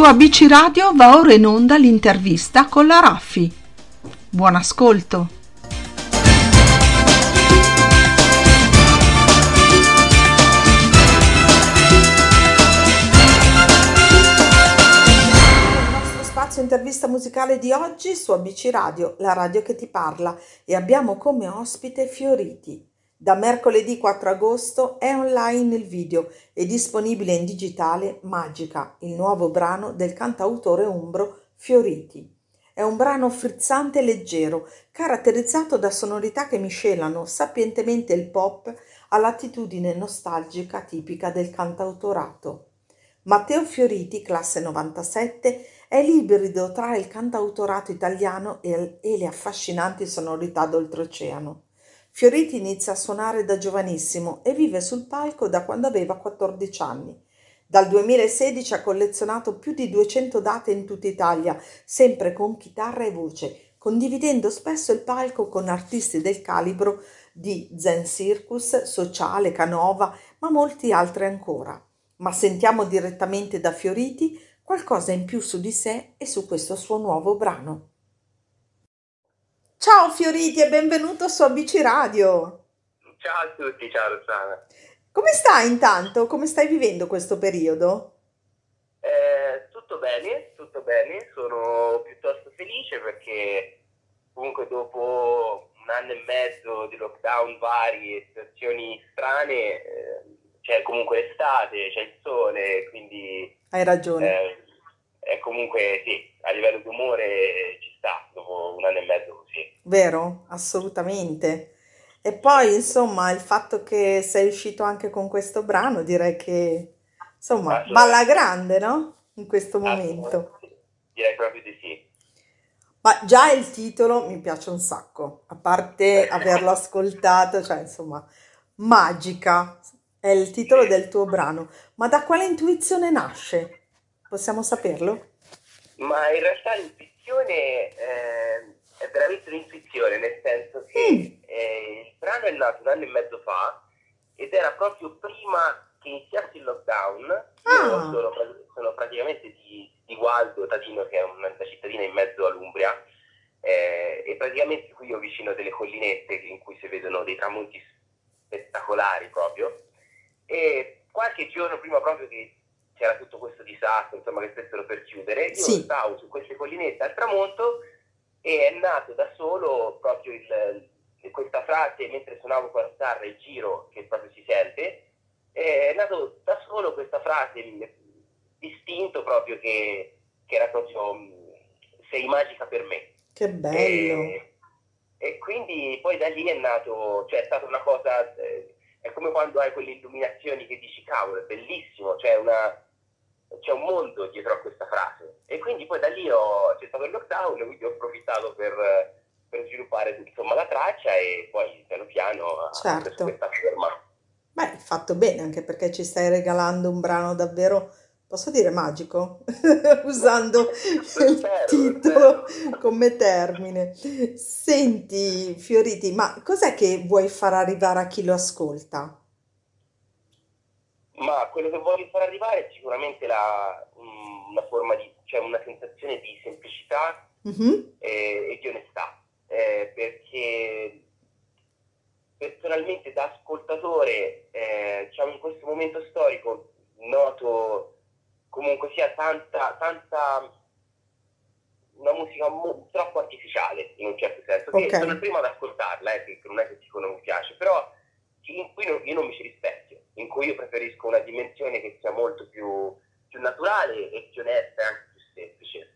Su ABC Radio va ora in onda l'intervista con la Raffi. Buon ascolto. Il nostro spazio intervista musicale di oggi su ABC Radio, la radio che ti parla, e abbiamo come ospite Fioriti. Da mercoledì 4 agosto è online il video e disponibile in digitale Magica, il nuovo brano del cantautore umbro Fioriti. È un brano frizzante e leggero, caratterizzato da sonorità che miscelano sapientemente il pop all'attitudine nostalgica tipica del cantautorato. Matteo Fioriti, classe 97, è l'ibrido tra il cantautorato italiano e le affascinanti sonorità d'oltreoceano. Fioriti inizia a suonare da giovanissimo e vive sul palco da quando aveva 14 anni. Dal 2016 ha collezionato più di 200 date in tutta Italia, sempre con chitarra e voce, condividendo spesso il palco con artisti del calibro di Zen Circus, Sociale, Canova, ma molti altri ancora. Ma sentiamo direttamente da Fioriti qualcosa in più su di sé e su questo suo nuovo brano. Ciao Fioriti e benvenuto su ABC Radio. Ciao a tutti, ciao Rossana. Come stai intanto? Come stai vivendo questo periodo? Eh, tutto bene, tutto bene, sono piuttosto felice perché comunque dopo un anno e mezzo di lockdown vari e situazioni strane, eh, c'è comunque l'estate, c'è il sole, quindi Hai ragione. eh, è comunque sì, a livello di umore ci sta dopo un anno e mezzo così. Vero? Assolutamente. E poi, insomma, il fatto che sei uscito anche con questo brano, direi che, insomma, va alla grande, no? In questo momento. Sì. Direi proprio di sì. Ma già il titolo mi piace un sacco, a parte averlo ascoltato, cioè, insomma, Magica è il titolo del tuo brano. Ma da quale intuizione nasce? Possiamo saperlo? Ma in realtà l'intuizione eh, è veramente un'intuizione, nel senso che Mm. eh, il brano è nato un anno e mezzo fa ed era proprio prima che iniziasse il lockdown. Io Ah. sono, sono praticamente di, di Gualdo, Tadino, che è una, cittadina in mezzo all'Umbria, eh, e praticamente qui ho vicino delle collinette in cui si vedono dei tramonti spettacolari proprio. E qualche giorno prima proprio che c'era tutto questo disastro, insomma, che stessero per chiudere, io Sì. stavo su queste collinette al tramonto e è nato da solo proprio il- questa frase mentre suonavo con la chitarra il giro che proprio si sente, è nato da solo questa frase distinto proprio che, che era proprio sei magica per me. Che bello. E, e quindi poi da lì è nato, cioè è stata una cosa, eh, è come quando hai quelle illuminazioni che dici cavolo, è bellissimo, c'è, una, c'è un mondo dietro a questa frase. E quindi poi da lì ho, c'è stato il lockdown, quindi ho approfittato per, per sviluppare insomma, la traccia e poi piano piano Certo. questa forma. Beh, fatto bene, anche perché ci stai regalando un brano davvero, posso dire magico, usando il titolo come termine. Senti, Fioriti, ma cos'è che vuoi far arrivare a chi lo ascolta? Ma quello che voglio far arrivare è sicuramente la- un- una forma di, cioè una sensazione di semplicità Mhm, e, e di onestà, eh, perché personalmente da ascoltatore, eh, diciamo in questo momento storico, noto comunque sia tanta, tanta una musica mo- troppo artificiale in un certo senso, che Ok. sono il primo ad ascoltarla, eh, che non è che dico non mi piace, però in cui non- io non mi ci rispecchio, in cui io preferisco una dimensione che sia molto più, più naturale e più onesta e anche più semplice.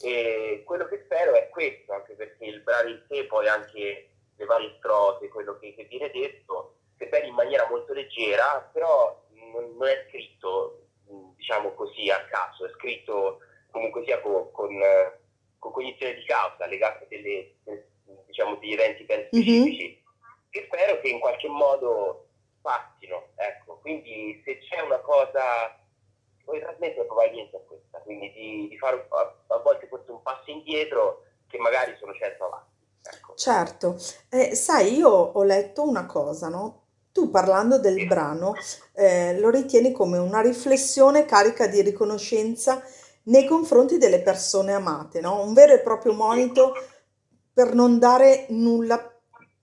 E quello che spero è questo, anche perché il brano in sé, poi anche le varie strofe, quello che, che viene detto, sebbene in maniera molto leggera, però non, non è scritto, diciamo così, a caso, è scritto comunque sia con, con, con cognizione di causa, legate a delle, diciamo, degli eventi ben Mhm. specifici, che spero che in qualche modo passino, ecco. Quindi se c'è una cosa che vuoi trasmettere probabilmente è questa, quindi di, di fare a, a volte forse un passo indietro che magari sono certo avanti. Ecco. Certo, Eh, sai, io ho letto una cosa, no? Tu parlando del brano, eh, lo ritieni come una riflessione carica di riconoscenza nei confronti delle persone amate, no? Un vero e proprio monito per non dare nulla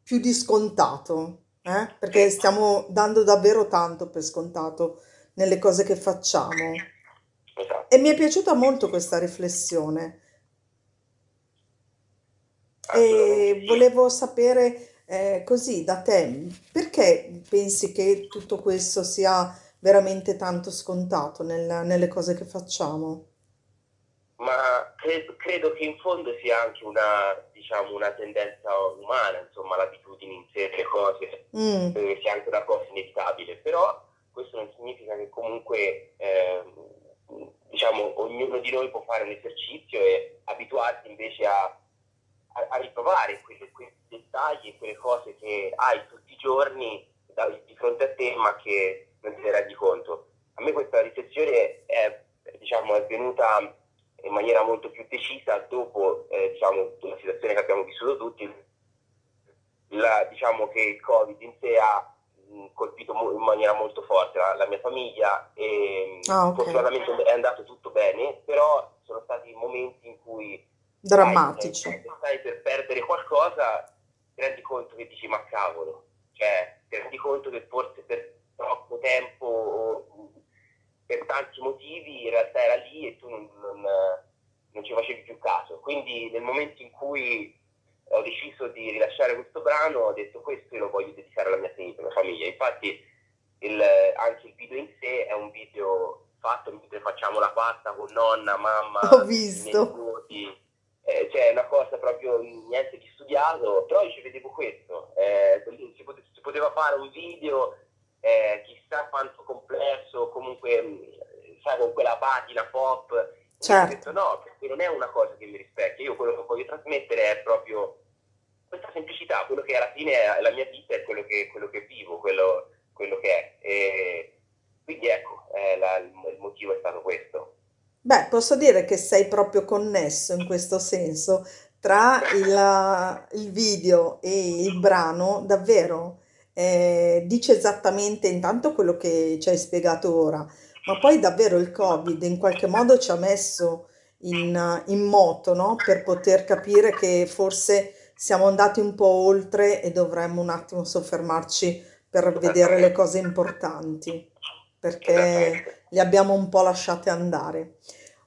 più di scontato, eh? Perché stiamo dando davvero tanto per scontato nelle cose che facciamo. Esatto. E mi è piaciuta molto questa riflessione. E volevo sapere, eh, così da te, perché pensi che tutto questo sia veramente tanto scontato nel- nelle cose che facciamo? Ma cre- credo che in fondo sia anche una, diciamo, una tendenza umana, insomma, l'abitudine in sé delle cose, Mm, eh, sia anche una cosa inevitabile, però questo non significa che comunque, ehm, diciamo, ognuno di noi può fare un esercizio e abituarsi invece a, a, a riprovare quelle- quei dettagli e quelle cose che hai tutti i giorni da- di fronte a te, ma che non ne rendi conto. A me questa riflessione è, diciamo, è venuta in maniera molto più decisa dopo eh, diciamo, la situazione che abbiamo vissuto tutti, la- diciamo che il Covid in sé ha colpito in maniera molto forte la, la mia famiglia e mh, Ah, ok. fortunatamente è andato tutto bene, però sono stati momenti in cui Drammatici. eh, stai per perdere qualcosa, ti rendi conto che dici ma cavolo, cioè ti rendi conto che forse per troppo tempo o per tanti motivi in realtà era lì e tu non, non, facevi più caso. Quindi nel momento in cui ho deciso di rilasciare questo brano ho detto questo lo voglio dedicare alla mia, famiglia. Infatti il- anche il video in sé è un video fatto mentre facciamo la pasta con nonna, mamma, Ho visto. nipoti. Eh, cioè è una cosa proprio niente di studiato, però io ci vedevo questo, eh, si, pote- si poteva fare un video eh, chissà quanto complesso, comunque mh, sai con quella patina pop, invece ho Certo. detto no, perché non è una cosa che mi rispecchia, io quello che voglio trasmettere è proprio questa semplicità, quello che alla fine è la mia vita, è quello che, quello che vivo, quello, quello che è. E quindi ecco, la- il il motivo è stato questo. Beh, posso dire che sei proprio connesso in questo senso tra il, il video e il brano, davvero. Eh, dice esattamente intanto quello che ci hai spiegato ora, ma poi davvero il Covid in qualche modo ci ha messo in, in moto, no? Per poter capire che forse siamo andati un po' oltre e dovremmo un attimo soffermarci per vedere le cose importanti, perché le abbiamo un po' lasciate andare.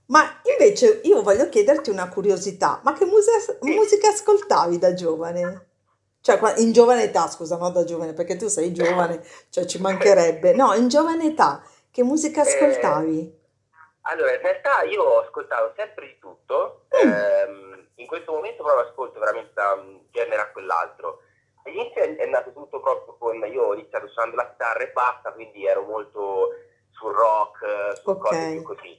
Ma invece io voglio chiederti una curiosità, ma che musica, musica ascoltavi da giovane? Cioè, in giovane età, scusa, no da giovane, perché tu sei giovane, cioè ci mancherebbe. No, in giovane età, che musica Eh, ascoltavi? allora, in realtà io ho ascoltato sempre di tutto, Mm, ehm, in questo momento proprio ascolto veramente da un genere a quell'altro. All'inizio è, è nato tutto proprio con, io ho iniziato suonando la chitarra e basta, quindi ero molto sul rock, eh, su cose più ok. così.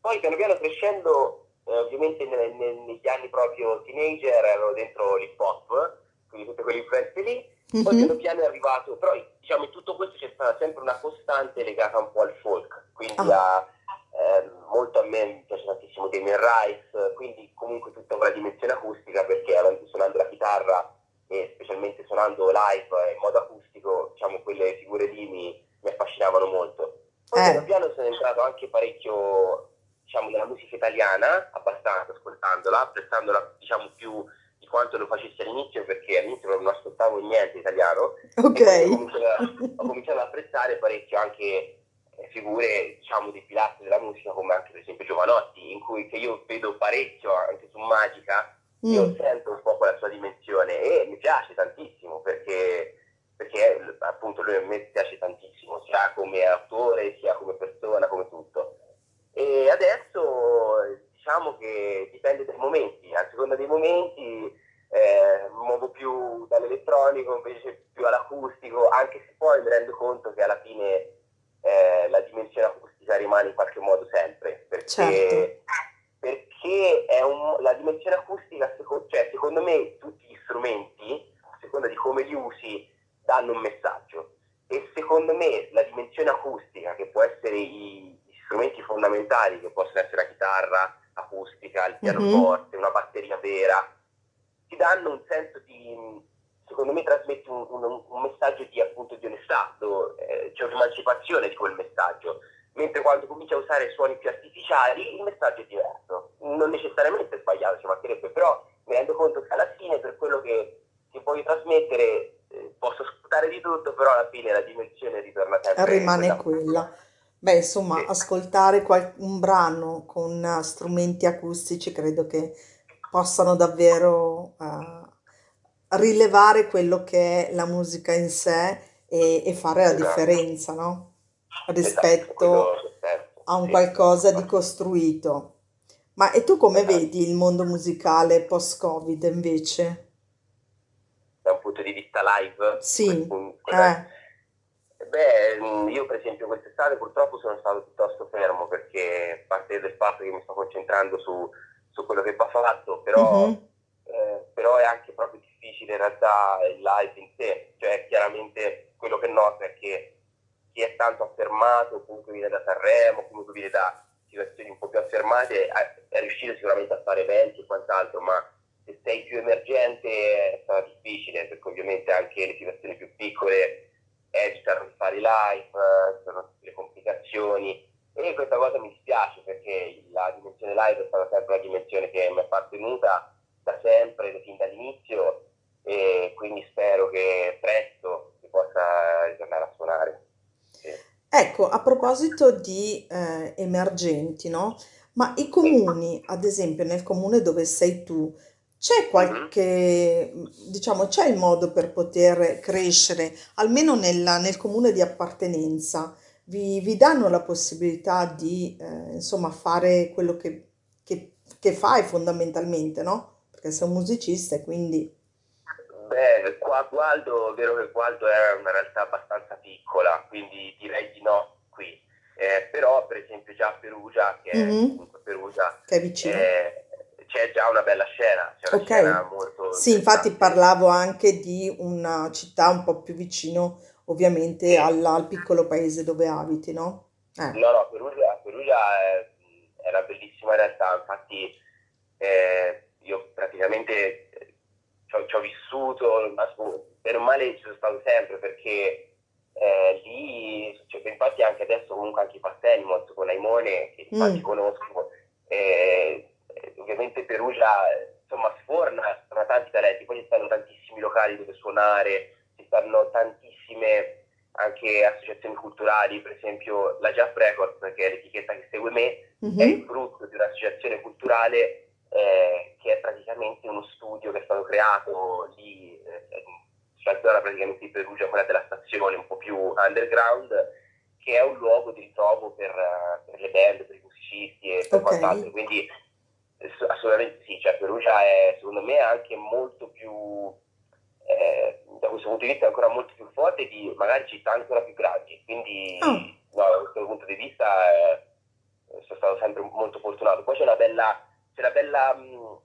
Poi piano piano crescendo, eh, ovviamente ne- ne- negli anni proprio teenager ero dentro l'hip hop, quindi tutte quelle influenze lì. Poi piano Mhm. piano è arrivato, però diciamo in tutto questo stata sempre una costante legata un po' al folk, quindi Ah, a, ehm, molto a me mi piace tantissimo Damien Rice, quindi comunque tutta una dimensione acustica perché suonando la chitarra e specialmente suonando live eh, in modo acustico, diciamo quelle figure lì mi, mi affascinavano molto. Poi piano eh, piano sono entrato anche parecchio, diciamo, nella musica italiana, abbastanza ascoltandola, apprezzandola, diciamo, più quanto lo facessi all'inizio, perché all'inizio non ascoltavo niente italiano, ok. ho cominciato, ho cominciato ad apprezzare parecchio anche eh, figure, diciamo, dei pilastri della musica, come anche per esempio Giovanotti, in cui che io vedo parecchio anche su Magica, io Mm, sento un po' quella sua dimensione e mi piace tantissimo perché, perché appunto lui a me piace tantissimo, sia come autore, sia come persona, come tutto. E adesso diciamo che dipende dai momenti, a seconda dei momenti eh, muovo più dall'elettronico invece più all'acustico, anche se poi mi rendo conto che alla fine eh, la dimensione acustica rimane in qualche modo sempre, certo. perché, perché è un- la dimensione acustica, seco- cioè secondo me tutti gli strumenti, a seconda di come li usi, danno un messaggio. E secondo me la dimensione acustica, che può essere i, gli strumenti fondamentali, che possono essere la chitarra acustica, il Mhm. pianoforte, una batteria vera, ti danno un senso di, secondo me trasmetti un, un- un messaggio di appunto di onestà, eh, c'è un'emancipazione di quel messaggio, mentre quando cominci a usare suoni più artificiali il messaggio è diverso. Non necessariamente sbagliato, ci mancherebbe, però mi rendo conto che alla fine per quello che, che voglio trasmettere eh, posso ascoltare di tutto, però alla fine la dimensione ritorna sempre Rimane quella. Beh, insomma, Sì, ascoltare qual- un brano con eh, strumenti acustici credo che possano davvero eh, rilevare quello che è la musica in sé e, e fare la esatto, differenza, no? esatto, quello Rispetto c'è sempre, a un sì, qualcosa di costruito. Ma e tu come esatto. vedi il mondo musicale post-Covid invece? da un punto di vista live, quel Sì, punto, eh, Beh, mh, io per esempio quest'estate purtroppo sono stato piuttosto fermo perché a parte del fatto che mi sto concentrando su, su quello che va fatto, però, mhm, eh, però è anche proprio difficile in realtà il live in sé, cioè chiaramente quello che noto è che chi è tanto affermato, comunque viene da Sanremo, comunque viene da situazioni un po' più affermate, è, è riuscito sicuramente a fare eventi e quant'altro, ma se sei più emergente è stato difficile, perché ovviamente anche le situazioni più piccole evitano di fare i live, eh, ci sono tutte le complicazioni e questa cosa mi dispiace perché la dimensione live è stata sempre una dimensione che mi è appartenuta da sempre, fin dall'inizio e quindi spero che presto si possa ritornare a suonare. Sì. Ecco, a proposito di eh, emergenti, no? Ma i comuni, ad esempio nel comune dove sei tu, c'è Mhm. qualche, diciamo, c'è il modo per poter crescere, almeno nella- nel comune di appartenenza? Vi, vi danno la possibilità di, eh, insomma, fare quello che, che- che fai fondamentalmente, no? Perché sei un musicista e quindi... Beh, qua a Gualdo, è vero che Gualdo è una realtà abbastanza piccola, quindi direi di no qui. Eh, però per esempio già a Perugia, che è Mhm, comunque Perugia, che è vicino. eh, c'è già una bella scena, c'è una scena Ok, molto sì, infatti parlavo anche di una città un po' più vicino, ovviamente, Sì. al, al piccolo paese dove abiti, no? Eh, No, no, Perugia, Perugia è, è una bellissima realtà, infatti eh, io praticamente eh, ci ho, vissuto, ma o male ci sono stato sempre perché eh, lì, cioè, infatti anche adesso comunque anche i Passenimos con Aimone, che infatti mm, conosco, eh, ovviamente Perugia eh, insomma sforna, sono tanti talenti, poi ci stanno tantissimi locali dove suonare, ci stanno tantissime anche associazioni culturali, per esempio la Jazz Records, che è l'etichetta che segue me, è il mhm, frutto di un'associazione culturale eh, che è praticamente uno studio che è stato creato lì, eh, sulla zona praticamente di Perugia, quella della stazione, un po' più underground, che è un luogo di ritrovo per, eh, per le band, per i musicisti e per ok, quant'altro. Quindi eh, assolutamente sì, cioè Perugia è secondo me anche molto più, eh, da questo punto di vista, ancora molto più forte di magari città ancora più grandi. Quindi no, da questo punto di vista eh, sono stato sempre molto fortunato. Poi c'è una bella, c'è una bella, mh,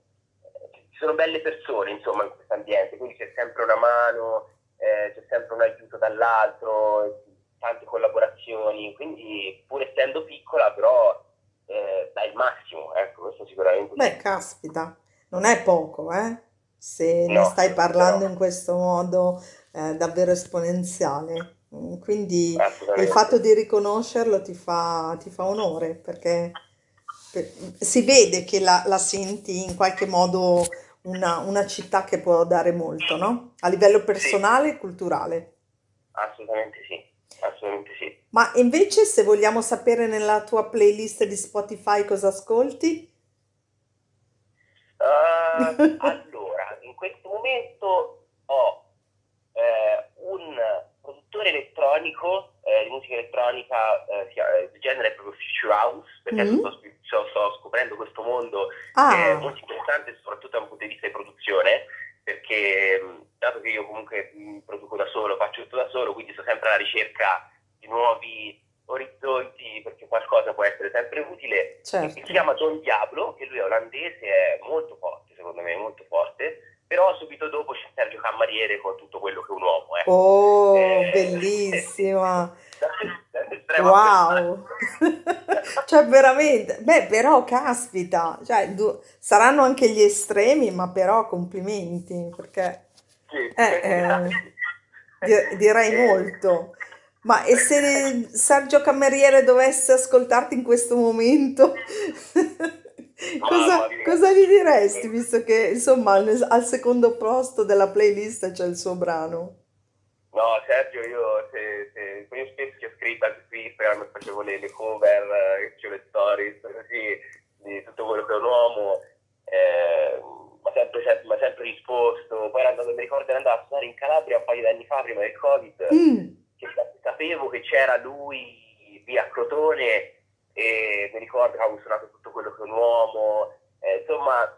ci sono belle persone insomma in questo ambiente, quindi c'è sempre una mano, eh, c'è sempre un aiuto dall'altro, tante collaborazioni, quindi pur essendo piccola però eh, dà il massimo, ecco, questo sicuramente beh, sì. caspita, non è poco, eh? Se ne No, stai parlando in questo modo eh, davvero esponenziale. Mm, Quindi il fatto di riconoscerlo ti fa, ti fa onore, perché per- si vede che la, la senti in qualche modo una, una città che può dare molto, no? A livello Sì, personale e culturale. assolutamente sì, assolutamente sì. Ma invece, se vogliamo sapere nella tua playlist di Spotify cosa ascolti? Uh, allora, in questo momento ho eh, un produttore elettronico eh, di musica elettronica, eh, il genere è proprio Future House, perché adesso Mm? sto, sto- sto scoprendo questo mondo che è Ah, molto interessante, soprattutto da un punto di vista di produzione, perché dato che io comunque produco da solo, faccio tutto da solo, quindi sto sempre alla ricerca di nuovi orizzonti, perché qualcosa può essere sempre utile. E si certo. chiama Don Diablo, che lui è olandese, è molto forte, secondo me, molto forte, però subito dopo c'è Sergio Cammariere con tutto quello che è un uomo, ecco. Oh, Eh, bellissima! dall'estremo a Wow! Cioè, veramente, beh, però caspita, cioè, du- saranno anche gli estremi, ma però complimenti, perché Sì, eh, eh, di- direi molto. Ma e se Sergio Cameriere dovesse ascoltarti in questo momento, cosa, cosa gli diresti, visto che insomma al secondo posto della playlist c'è il suo brano? No, Sergio, io, se, se, io spesso ho scritto Instagram, facevo le, le cover, eh, facevo le stories, così, di tutto quello che è un uomo, eh, mi ha sempre, sempre, sempre, risposto. Poi era andato, mi ricordo, era andato a suonare in Calabria un paio di anni fa, prima del Covid, mm. che sapevo che c'era lui via Crotone e mi ricordo che avevo suonato tutto quello che è un uomo, eh, insomma,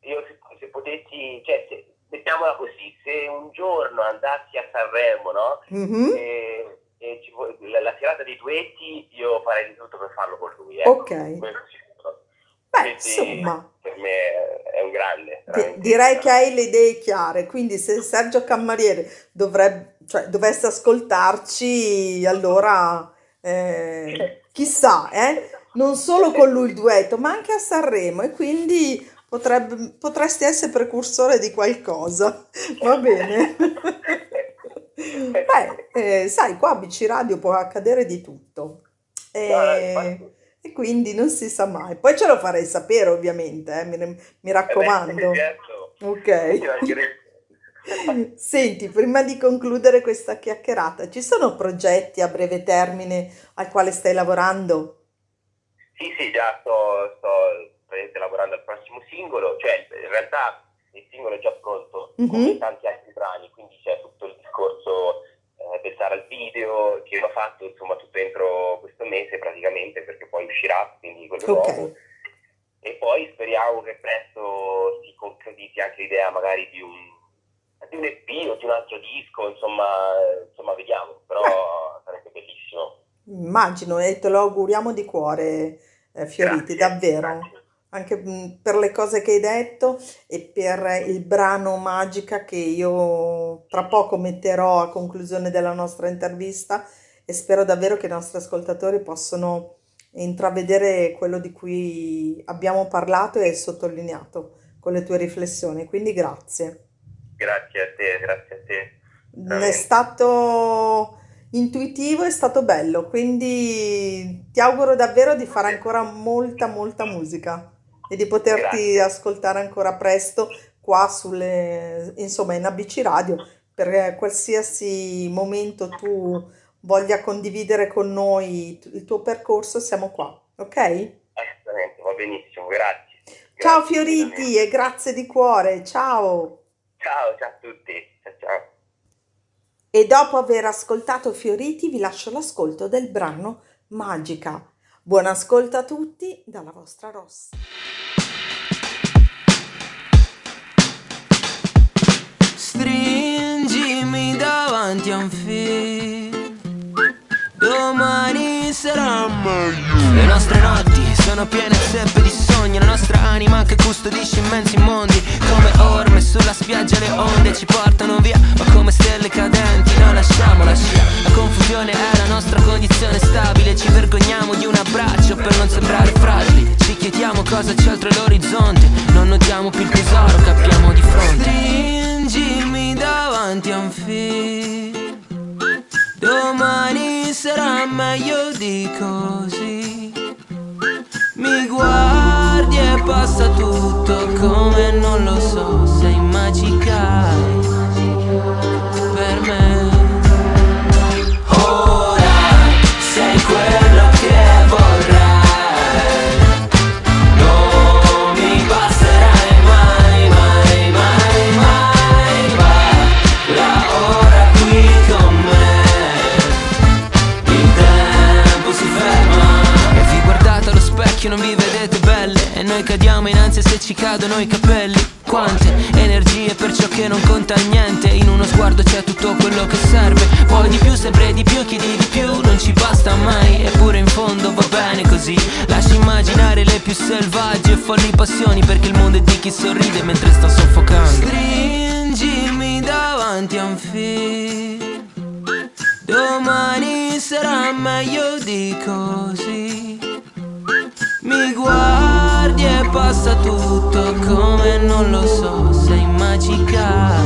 io se, se potessi, cioè, se, mettiamola così, se un giorno andassi a Sanremo, no? Mm-hmm. E, la, la, serata dei duetti, io farei di tutto per farlo con lui. Eh. Ok. Beh, quindi, insomma. Per me è un grande. D- direi che hai le idee chiare, quindi se Sergio Cammariere dovrebbe, cioè, dovesse ascoltarci, allora eh, chissà, eh? non solo con lui il duetto, ma anche a Sanremo e quindi Potrebbe, potresti essere precursore di qualcosa, va bene? Beh, eh, sai, qua a BC Radio può accadere di tutto. E, e, quindi non si sa mai. Poi ce lo farei sapere, ovviamente, eh, mi, mi, raccomando. Certo. Ok. Senti, prima di concludere questa chiacchierata, ci sono progetti a breve termine al quale stai lavorando? Sì, sì, già sto, sto lavorando al prossimo singolo, cioè in realtà il singolo è già pronto mm-hmm. come tanti altri brani, quindi c'è tutto il discorso eh, pensare al video che ho fatto insomma tutto entro questo mese praticamente perché poi uscirà, quindi quello okay. nuovo. E poi speriamo che presto si concretizzi anche l'idea magari di un, di un EP o di un altro disco, insomma, insomma vediamo, però Beh. sarebbe bellissimo. Immagino e te lo auguriamo di cuore, eh, Fioriti, grazie, davvero. Grazie anche per le cose che hai detto e per il brano Magica che io tra poco metterò a conclusione della nostra intervista e spero davvero che i nostri ascoltatori possano intravedere quello di cui abbiamo parlato e sottolineato con le tue riflessioni. Quindi grazie. Grazie a te, grazie a te. Veramente. È stato intuitivo, è stato bello, quindi ti auguro davvero di fare ancora molta, molta musica e di poterti Grazie. ascoltare ancora presto qua sulle, insomma, in ABC Radio per qualsiasi momento tu voglia condividere con noi il tuo percorso, siamo qua, ok? Assolutamente, va benissimo, grazie. Ciao grazie, Fioriti e grazie di cuore, ciao. Ciao, ciao a tutti, ciao ciao. E dopo aver ascoltato Fioriti vi lascio l'ascolto del brano Magica Buon ascolto a tutti dalla vostra Ross. Stringimi davanti a un film, domani sarà meglio. Le nostre notti sono piene sempre di sogni, la nostra anima che custodisce immensi mondi, come orme sulla spiaggia le onde ci portano via, ma come stelle cadenti non lasciamo la scia. La confusione è la nostra condizione stabile, ci vergogniamo di un abbraccio per non sembrare fragili. Ci chiediamo cosa c'è oltre l'orizzonte, non notiamo più il tesoro che abbiamo di fronte. Stringimi davanti a un film, domani sarà meglio di così. Mi guardi e passa tutto come non lo so, sei magica e folli passioni Perché il mondo è di chi sorride mentre sta soffocando. Stringimi davanti a un film Domani sarà meglio di così. Mi guardi e passa tutto come non lo so, sei magica